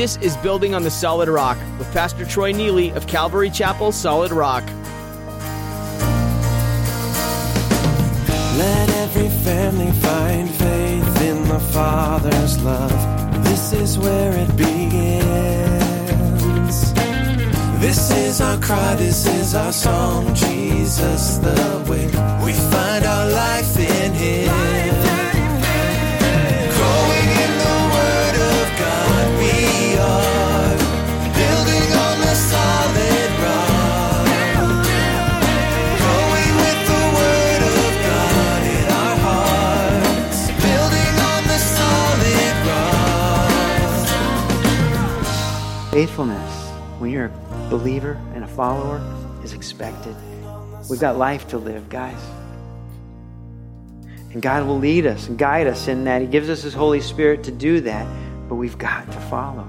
This is Building on the Solid Rock with Pastor Troy Neely of Calvary Chapel Solid Rock. Let every family find faith in the Father's love. This is where it begins. This is our cry, this is our song. Jesus, the way we find our life in Him. Faithfulness, when you're a believer and a follower, is expected. We've got life to live, guys. And God will lead us and guide us in that. He gives us His Holy Spirit to do that, but we've got to follow.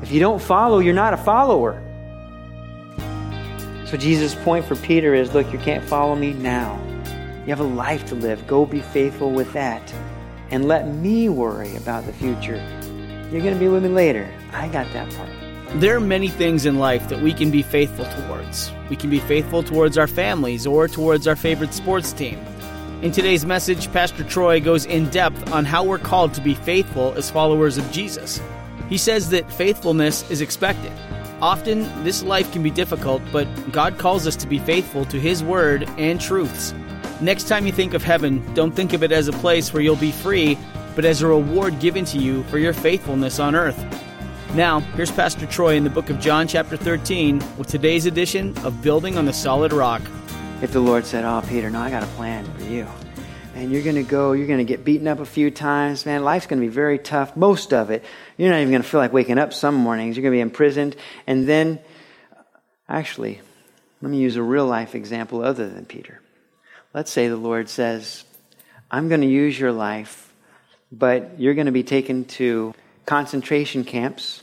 If you don't follow, you're not a follower. So Jesus' point for Peter is look, you can't follow me now. You have a life to live. Go be faithful with that. And let me worry about the future. You're going to be with me later. I got that part. There are many things in life that we can be faithful towards. We can be faithful towards our families or towards our favorite sports team. In today's message, Pastor Troy goes in depth on how we're called to be faithful as followers of Jesus. He says that faithfulness is expected. Often, this life can be difficult, but God calls us to be faithful to His Word and truths. Next time you think of heaven, don't think of it as a place where you'll be free, but as a reward given to you for your faithfulness on earth. Now, here's Pastor Troy in the book of John, chapter 13, with today's edition of Building on the Solid Rock. If the Lord said, Oh, Peter, no, I got a plan for you. And you're going to go, you're going to get beaten up a few times. Man, life's going to be very tough, most of it. You're not even going to feel like waking up some mornings. You're going to be imprisoned. And then, actually, let me use a real life example other than Peter. Let's say the Lord says, I'm going to use your life, but you're going to be taken to concentration camps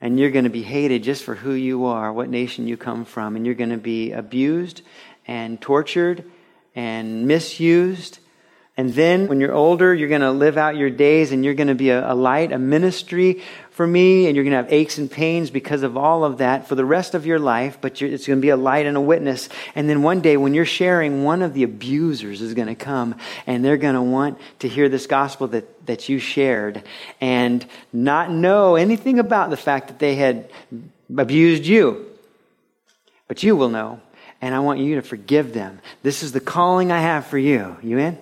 and you're going to be hated just for who you are, what nation you come from, and you're going to be abused and tortured and misused. And then when you're older, you're going to live out your days and you're going to be a, a light, a ministry for me, and you're going to have aches and pains because of all of that for the rest of your life, but it's going to be a light and a witness. And then one day when you're sharing, one of the abusers is going to come and they're going to want to hear this gospel that, that you shared and not know anything about the fact that they had abused you. But you will know. And I want you to forgive them. This is the calling I have for you. You in?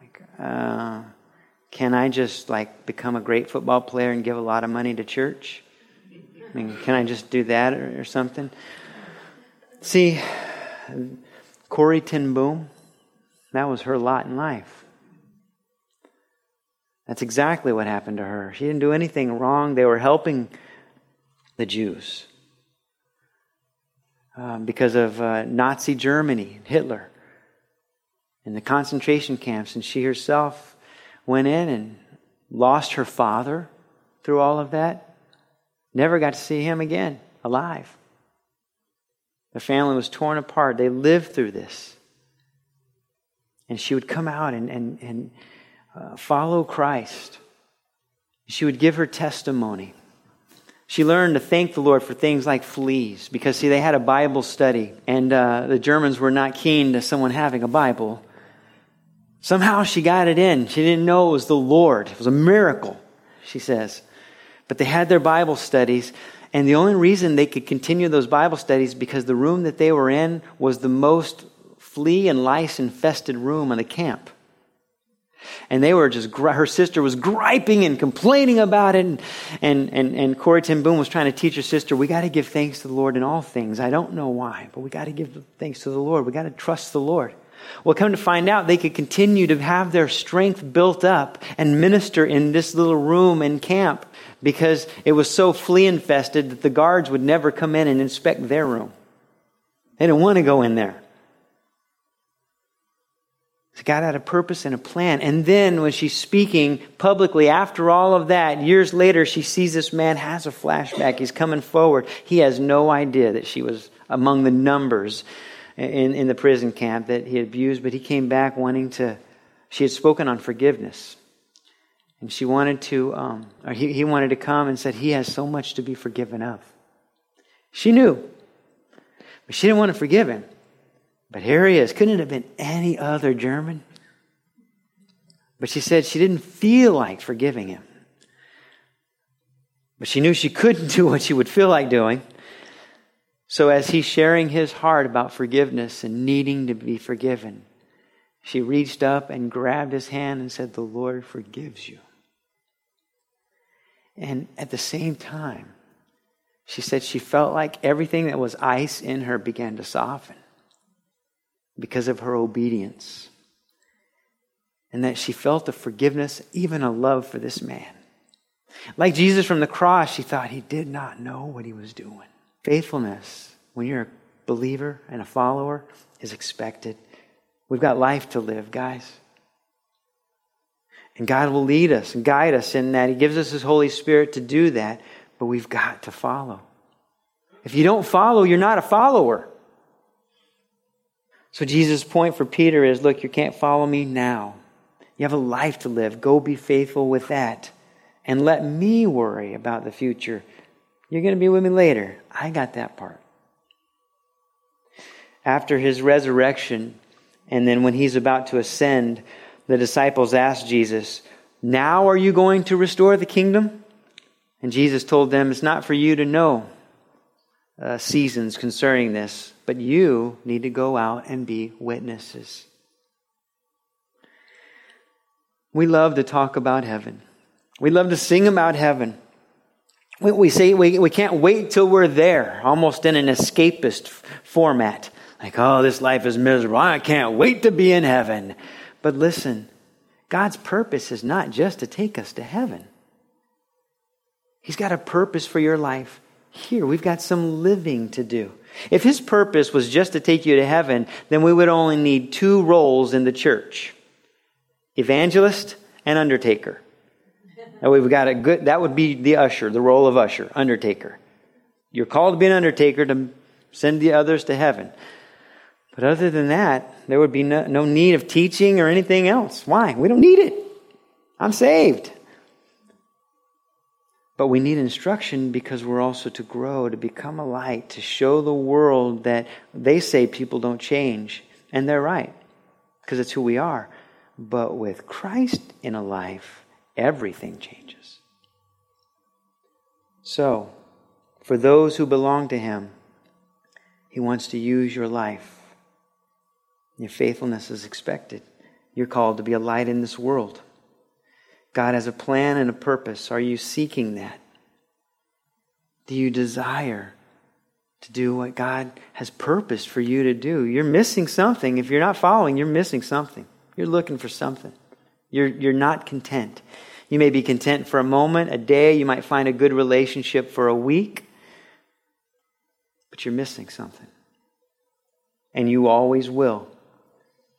Like, uh, can I just like become a great football player and give a lot of money to church? I mean, can I just do that or, or something? See, Corrie Ten Boom, that was her lot in life. That's exactly what happened to her. She didn't do anything wrong. They were helping the Jews um, because of uh, Nazi Germany, Hitler, and the concentration camps, and she herself went in and lost her father through all of that. Never got to see him again alive. The family was torn apart. They lived through this. And she would come out and, and, and uh, follow Christ. She would give her testimony. She learned to thank the Lord for things like fleas because, see, they had a Bible study, and uh, the Germans were not keen to someone having a Bible. Somehow she got it in. She didn't know it was the Lord. It was a miracle, she says. But they had their Bible studies, and the only reason they could continue those Bible studies because the room that they were in was the most flea and lice infested room in the camp. And they were just, her sister was griping and complaining about it. And, and, and, and Corrie Ten Boom was trying to teach her sister, we got to give thanks to the Lord in all things. I don't know why, but we got to give thanks to the Lord. We got to trust the Lord. Well, come to find out, they could continue to have their strength built up and minister in this little room in camp because it was so flea infested that the guards would never come in and inspect their room. They didn't want to go in there. God had a purpose and a plan. And then when she's speaking publicly after all of that, years later, she sees this man has a flashback. He's coming forward. He has no idea that she was among the numbers in, in the prison camp that he had abused, but he came back wanting to, she had spoken on forgiveness. And she wanted to, um, or he, he wanted to come and said, He has so much to be forgiven of. She knew, but she didn't want to forgive him. But here he is. Couldn't it have been any other German? But she said she didn't feel like forgiving him. But she knew she couldn't do what she would feel like doing. So, as he's sharing his heart about forgiveness and needing to be forgiven, she reached up and grabbed his hand and said, The Lord forgives you. And at the same time, she said she felt like everything that was ice in her began to soften because of her obedience. And that she felt a forgiveness, even a love for this man. Like Jesus from the cross, she thought he did not know what he was doing. Faithfulness, when you're a believer and a follower, is expected. We've got life to live, guys. And God will lead us and guide us in that. He gives us His Holy Spirit to do that, but we've got to follow. If you don't follow, you're not a follower. So Jesus' point for Peter is look, you can't follow me now. You have a life to live. Go be faithful with that. And let me worry about the future. You're going to be with me later. I got that part. After his resurrection, and then when he's about to ascend, the disciples asked Jesus, Now are you going to restore the kingdom? And Jesus told them, It's not for you to know uh, seasons concerning this, but you need to go out and be witnesses. We love to talk about heaven. We love to sing about heaven. We, we say we, we can't wait till we're there, almost in an escapist format. Like, oh, this life is miserable. I can't wait to be in heaven. But listen, God's purpose is not just to take us to heaven. He's got a purpose for your life here. We've got some living to do. If His purpose was just to take you to heaven, then we would only need two roles in the church evangelist and undertaker. And we've got a good, that would be the usher, the role of usher, undertaker. You're called to be an undertaker to send the others to heaven. But other than that, there would be no, no need of teaching or anything else. Why? We don't need it. I'm saved. But we need instruction because we're also to grow, to become a light, to show the world that they say people don't change. And they're right, because it's who we are. But with Christ in a life, everything changes. So, for those who belong to Him, He wants to use your life. Your faithfulness is expected. You're called to be a light in this world. God has a plan and a purpose. Are you seeking that? Do you desire to do what God has purposed for you to do? You're missing something. If you're not following, you're missing something. You're looking for something. You're, you're not content. You may be content for a moment, a day. You might find a good relationship for a week, but you're missing something. And you always will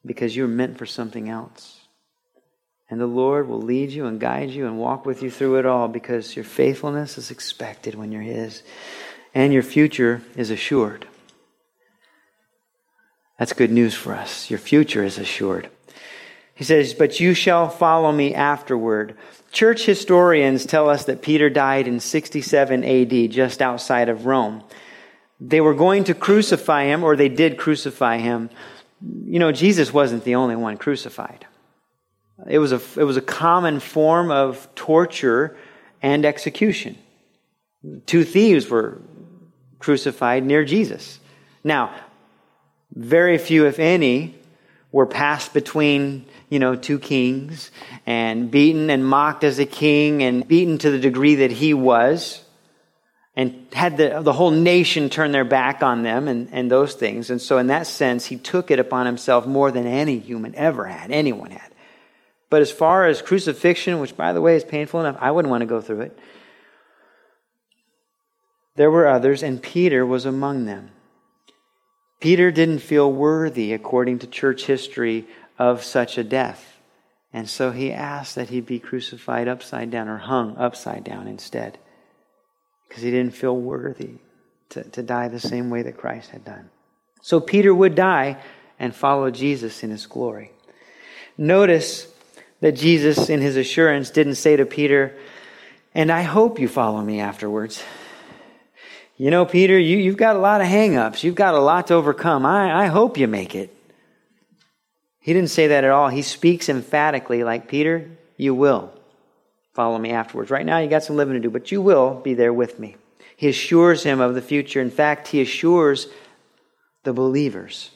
because you're meant for something else. And the Lord will lead you and guide you and walk with you through it all because your faithfulness is expected when you're His. And your future is assured. That's good news for us. Your future is assured. He says, But you shall follow me afterward. Church historians tell us that Peter died in 67 AD, just outside of Rome. They were going to crucify him, or they did crucify him. You know, Jesus wasn't the only one crucified. It was a, it was a common form of torture and execution. Two thieves were crucified near Jesus. Now, very few, if any, were passed between, you know, two kings and beaten and mocked as a king and beaten to the degree that he was and had the, the whole nation turn their back on them and, and those things. And so, in that sense, he took it upon himself more than any human ever had, anyone had. But as far as crucifixion, which by the way is painful enough, I wouldn't want to go through it. There were others, and Peter was among them. Peter didn't feel worthy, according to church history, of such a death. And so he asked that he be crucified upside down or hung upside down instead. Because he didn't feel worthy to, to die the same way that Christ had done. So Peter would die and follow Jesus in his glory. Notice that Jesus, in his assurance, didn't say to Peter, And I hope you follow me afterwards. You know, Peter, you, you've got a lot of hangups. You've got a lot to overcome. I, I hope you make it. He didn't say that at all. He speaks emphatically, like, Peter, you will follow me afterwards. Right now, you got some living to do, but you will be there with me. He assures him of the future. In fact, he assures the believers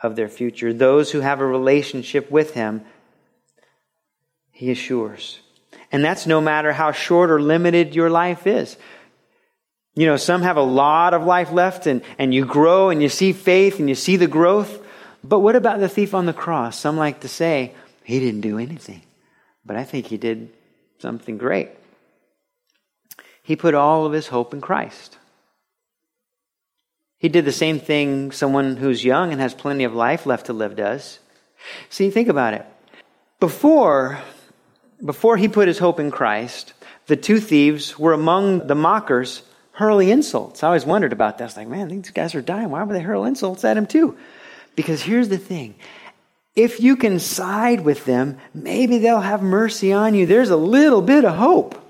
of their future, those who have a relationship with him, he assures. And that's no matter how short or limited your life is. You know, some have a lot of life left and, and you grow and you see faith and you see the growth. But what about the thief on the cross? Some like to say, he didn't do anything. But I think he did something great. He put all of his hope in Christ. He did the same thing someone who's young and has plenty of life left to live does. See, think about it. Before, before he put his hope in Christ, the two thieves were among the mockers hurling insults. I always wondered about that. I was like, man, these guys are dying. Why would they hurl insults at him too? Because here's the thing. If you can side with them, maybe they'll have mercy on you. There's a little bit of hope.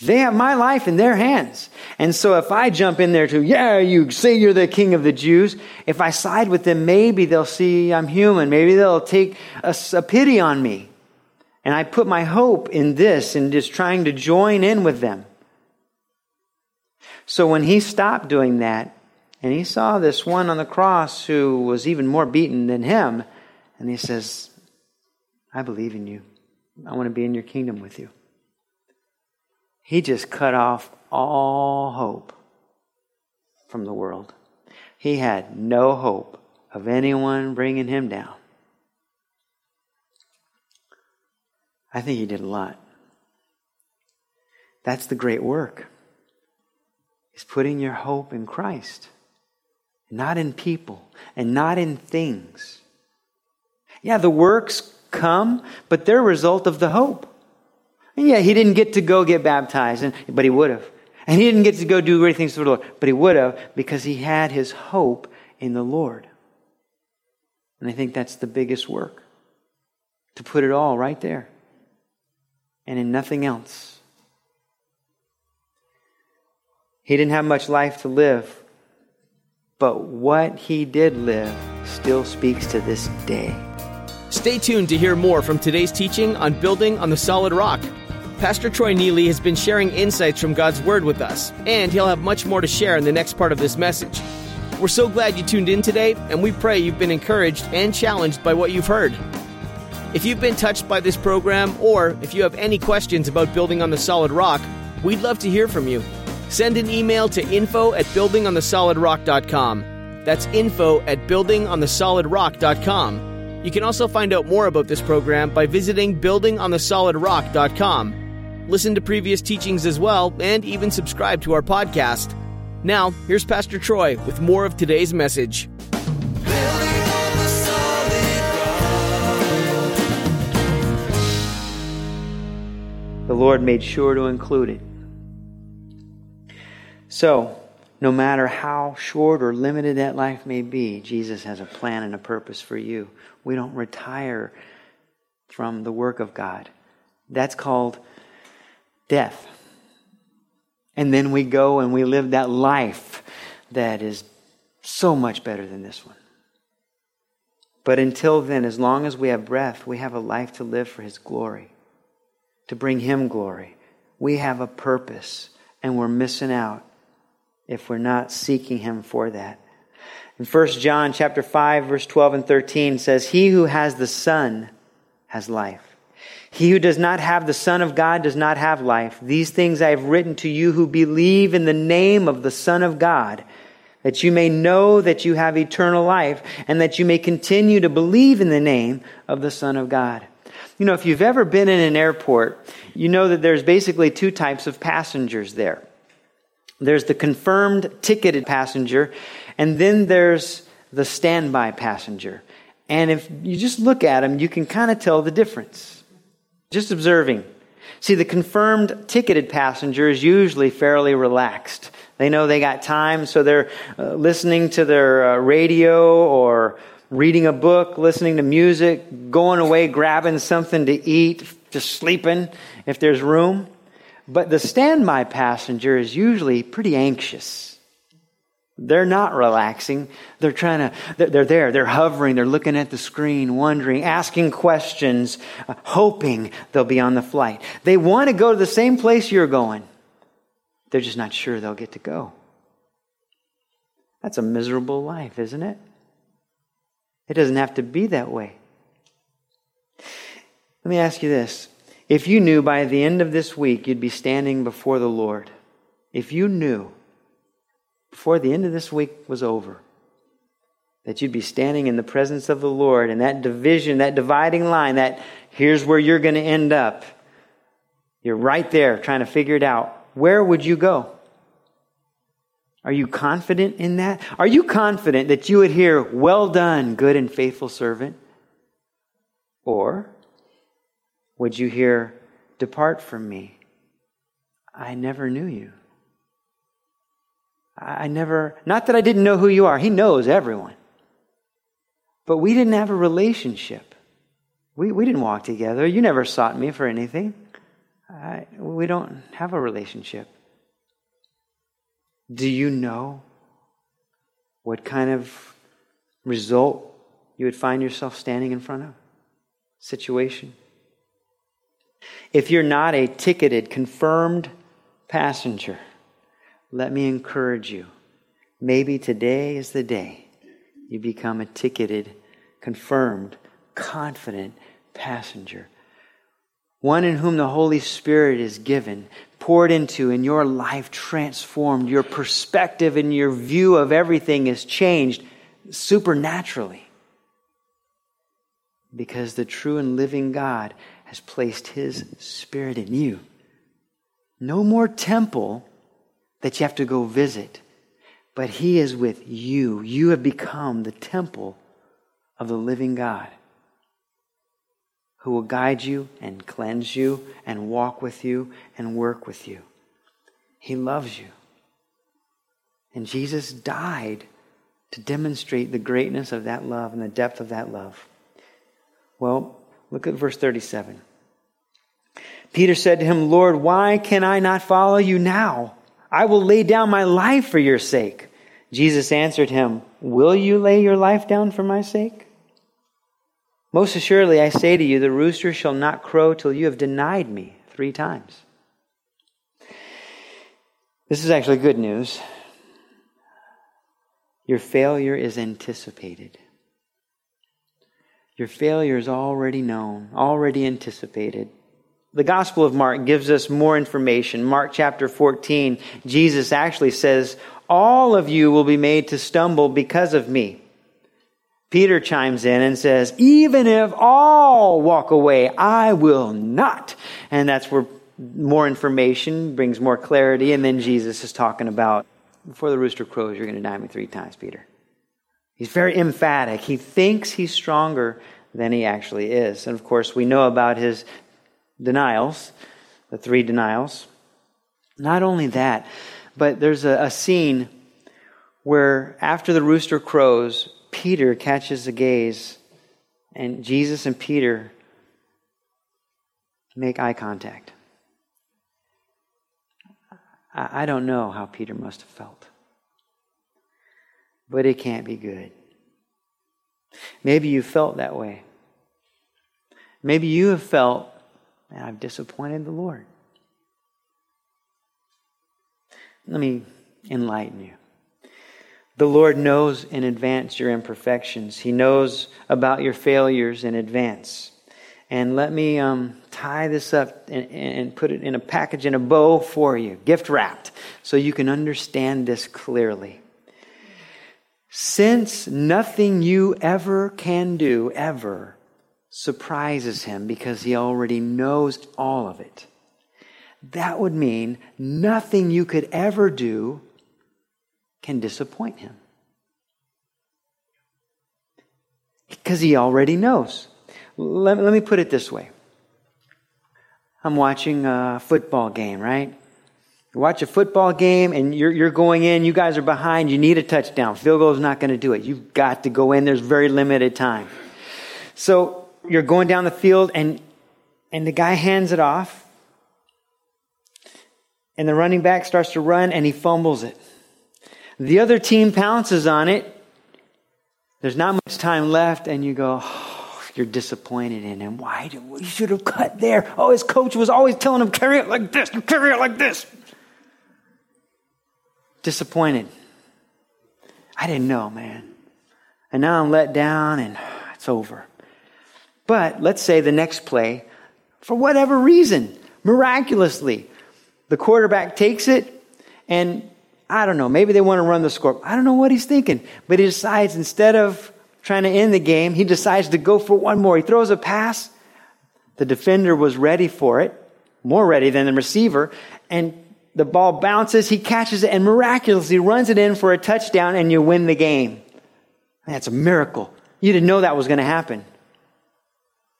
They have my life in their hands. And so if I jump in there to, yeah, you say you're the king of the Jews, if I side with them, maybe they'll see I'm human. Maybe they'll take a, a pity on me. And I put my hope in this and just trying to join in with them. So when he stopped doing that, and he saw this one on the cross who was even more beaten than him, and he says, I believe in you. I want to be in your kingdom with you. He just cut off all hope from the world. He had no hope of anyone bringing him down. I think he did a lot. That's the great work is putting your hope in Christ, not in people and not in things. Yeah, the works come, but they're a result of the hope. And yeah, he didn't get to go get baptized, and, but he would have. And he didn't get to go do great things for the Lord, but he would have because he had his hope in the Lord. And I think that's the biggest work to put it all right there and in nothing else. He didn't have much life to live, but what he did live still speaks to this day. Stay tuned to hear more from today's teaching on building on the solid rock. Pastor Troy Neely has been sharing insights from God's Word with us, and he'll have much more to share in the next part of this message. We're so glad you tuned in today, and we pray you've been encouraged and challenged by what you've heard. If you've been touched by this program, or if you have any questions about building on the solid rock, we'd love to hear from you. Send an email to info at buildingonthesolidrock.com. That's info at buildingonthesolidrock.com. You can also find out more about this program by visiting buildingonthesolidrock.com. Listen to previous teachings as well, and even subscribe to our podcast. Now, here's Pastor Troy with more of today's message. The Lord made sure to include it. So, no matter how short or limited that life may be, Jesus has a plan and a purpose for you. We don't retire from the work of God. That's called death. And then we go and we live that life that is so much better than this one. But until then, as long as we have breath, we have a life to live for His glory, to bring Him glory. We have a purpose, and we're missing out if we're not seeking him for that. In 1 John chapter 5 verse 12 and 13 says, "He who has the Son has life. He who does not have the Son of God does not have life. These things I have written to you who believe in the name of the Son of God, that you may know that you have eternal life and that you may continue to believe in the name of the Son of God." You know, if you've ever been in an airport, you know that there's basically two types of passengers there. There's the confirmed ticketed passenger, and then there's the standby passenger. And if you just look at them, you can kind of tell the difference. Just observing. See, the confirmed ticketed passenger is usually fairly relaxed. They know they got time, so they're uh, listening to their uh, radio or reading a book, listening to music, going away, grabbing something to eat, just sleeping if there's room. But the standby passenger is usually pretty anxious. They're not relaxing. They're trying to, they're there, they're hovering, they're looking at the screen, wondering, asking questions, uh, hoping they'll be on the flight. They want to go to the same place you're going. They're just not sure they'll get to go. That's a miserable life, isn't it? It doesn't have to be that way. Let me ask you this. If you knew by the end of this week you'd be standing before the Lord, if you knew before the end of this week was over, that you'd be standing in the presence of the Lord and that division, that dividing line, that here's where you're going to end up. You're right there trying to figure it out. Where would you go? Are you confident in that? Are you confident that you would hear, Well done, good and faithful servant? Or would you hear, Depart from me? I never knew you. I never, not that I didn't know who you are, He knows everyone. But we didn't have a relationship. We, we didn't walk together. You never sought me for anything. I, we don't have a relationship. Do you know what kind of result you would find yourself standing in front of? Situation. If you're not a ticketed, confirmed passenger, let me encourage you. Maybe today is the day you become a ticketed, confirmed, confident passenger. One in whom the Holy Spirit is given, poured into, and your life transformed. Your perspective and your view of everything is changed supernaturally. Because the true and living God has placed His Spirit in you. No more temple that you have to go visit, but He is with you. You have become the temple of the living God who will guide you and cleanse you and walk with you and work with you. He loves you. And Jesus died to demonstrate the greatness of that love and the depth of that love. Well, look at verse 37. Peter said to him, Lord, why can I not follow you now? I will lay down my life for your sake. Jesus answered him, Will you lay your life down for my sake? Most assuredly, I say to you, the rooster shall not crow till you have denied me three times. This is actually good news. Your failure is anticipated. Your failure is already known, already anticipated. The Gospel of Mark gives us more information. Mark chapter 14, Jesus actually says, All of you will be made to stumble because of me. Peter chimes in and says, Even if all walk away, I will not. And that's where more information brings more clarity. And then Jesus is talking about, Before the rooster crows, you're going to die me three times, Peter. He's very emphatic. He thinks he's stronger than he actually is. And of course, we know about his denials, the three denials. Not only that, but there's a, a scene where after the rooster crows, Peter catches the gaze, and Jesus and Peter make eye contact. I, I don't know how Peter must have felt, but it can't be good. Maybe you felt that way. Maybe you have felt and I've disappointed the Lord. Let me enlighten you. The Lord knows in advance your imperfections. He knows about your failures in advance. And let me um, tie this up and, and put it in a package, in a bow for you, gift wrapped, so you can understand this clearly. Since nothing you ever can do, ever, surprises him because he already knows all of it. That would mean nothing you could ever do can disappoint him. Because he already knows. Let, let me put it this way I'm watching a football game, right? You watch a football game and you're, you're going in, you guys are behind, you need a touchdown. Field goal is not going to do it. You've got to go in, there's very limited time. So you're going down the field and, and the guy hands it off. And the running back starts to run and he fumbles it. The other team pounces on it. There's not much time left, and you go, oh, you're disappointed in him. Why? Did, we should have cut there. Oh, his coach was always telling him, carry it like this, carry it like this disappointed. I didn't know, man. And now I'm let down and it's over. But let's say the next play, for whatever reason, miraculously, the quarterback takes it and I don't know, maybe they want to run the score. I don't know what he's thinking, but he decides instead of trying to end the game, he decides to go for one more. He throws a pass. The defender was ready for it, more ready than the receiver, and the ball bounces, he catches it, and miraculously runs it in for a touchdown, and you win the game. That's a miracle. You didn't know that was going to happen.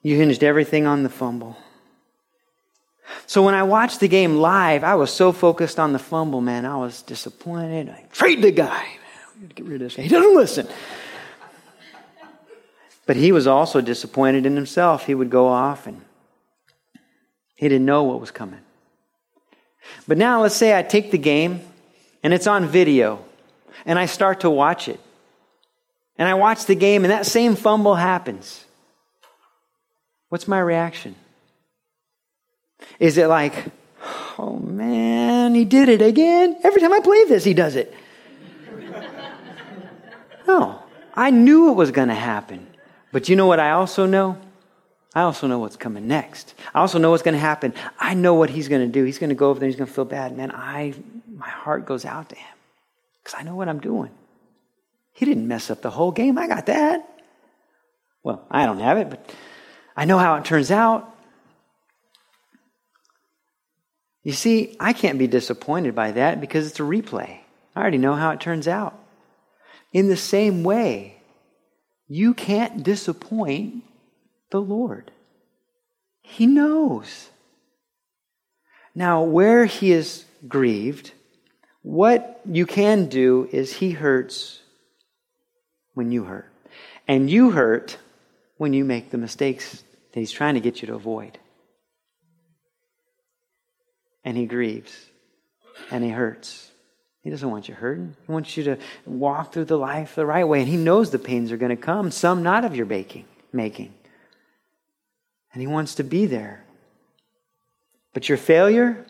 You hinged everything on the fumble. So when I watched the game live, I was so focused on the fumble, man. I was disappointed. I trade the guy. Get rid of this guy. He doesn't listen. But he was also disappointed in himself. He would go off and he didn't know what was coming. But now let's say I take the game and it's on video and I start to watch it. And I watch the game and that same fumble happens. What's my reaction? Is it like, oh man, he did it again? Every time I play this, he does it. no, I knew it was going to happen. But you know what I also know? I also know what's coming next. I also know what's going to happen. I know what he's going to do. He's going to go over there. He's going to feel bad. Man, I, my heart goes out to him because I know what I'm doing. He didn't mess up the whole game. I got that. Well, I don't have it, but I know how it turns out. You see, I can't be disappointed by that because it's a replay. I already know how it turns out. In the same way, you can't disappoint the Lord. He knows. Now, where he is grieved, what you can do is he hurts when you hurt. And you hurt when you make the mistakes that he's trying to get you to avoid. And he grieves and he hurts. He doesn't want you hurting. He wants you to walk through the life the right way. And he knows the pains are going to come, some not of your baking, making and He wants to be there. But your failure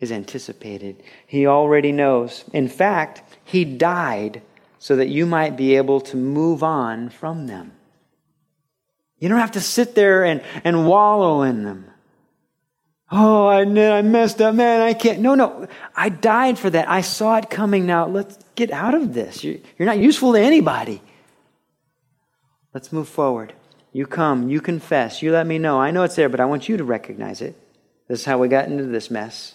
is anticipated. He already knows. In fact, He died so that you might be able to move on from them. You don't have to sit there and, and wallow in them. Oh, I, I messed up, man. I can't. No, no. I died for that. I saw it coming. Now, let's get out of this. You're not useful to anybody. Let's move forward. You come, you confess, you let me know. I know it's there, but I want you to recognize it. This is how we got into this mess.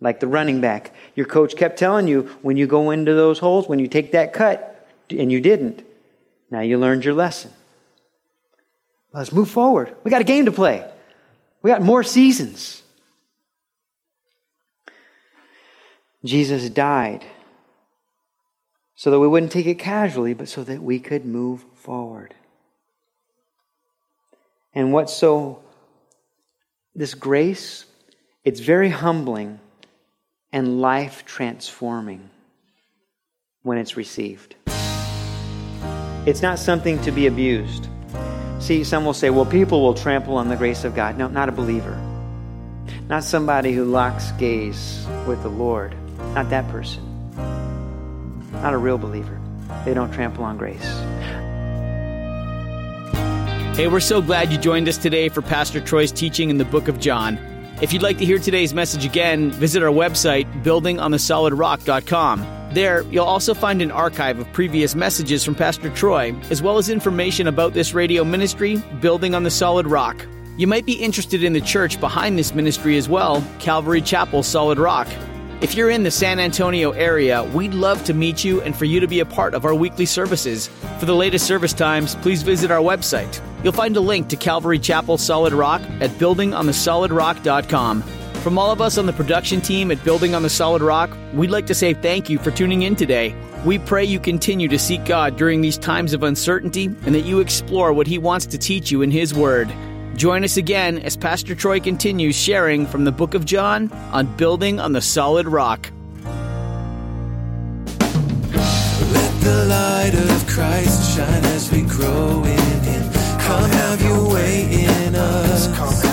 Like the running back. Your coach kept telling you when you go into those holes, when you take that cut, and you didn't. Now you learned your lesson. Let's move forward. We got a game to play. We got more seasons. Jesus died so that we wouldn't take it casually, but so that we could move forward. And what's so, this grace, it's very humbling and life transforming when it's received. It's not something to be abused. See, some will say, well, people will trample on the grace of God. No, not a believer. Not somebody who locks gaze with the Lord. Not that person. Not a real believer. They don't trample on grace. Hey, we're so glad you joined us today for Pastor Troy's teaching in the book of John. If you'd like to hear today's message again, visit our website, buildingonthesolidrock.com. There, you'll also find an archive of previous messages from Pastor Troy, as well as information about this radio ministry, Building on the Solid Rock. You might be interested in the church behind this ministry as well, Calvary Chapel Solid Rock. If you're in the San Antonio area, we'd love to meet you and for you to be a part of our weekly services. For the latest service times, please visit our website. You'll find a link to Calvary Chapel Solid Rock at buildingonthesolidrock.com. From all of us on the production team at Building on the Solid Rock, we'd like to say thank you for tuning in today. We pray you continue to seek God during these times of uncertainty and that you explore what He wants to teach you in His Word. Join us again as Pastor Troy continues sharing from the book of John on Building on the Solid Rock. Let the light of Christ shine as we grow in Him. Come have your way in us.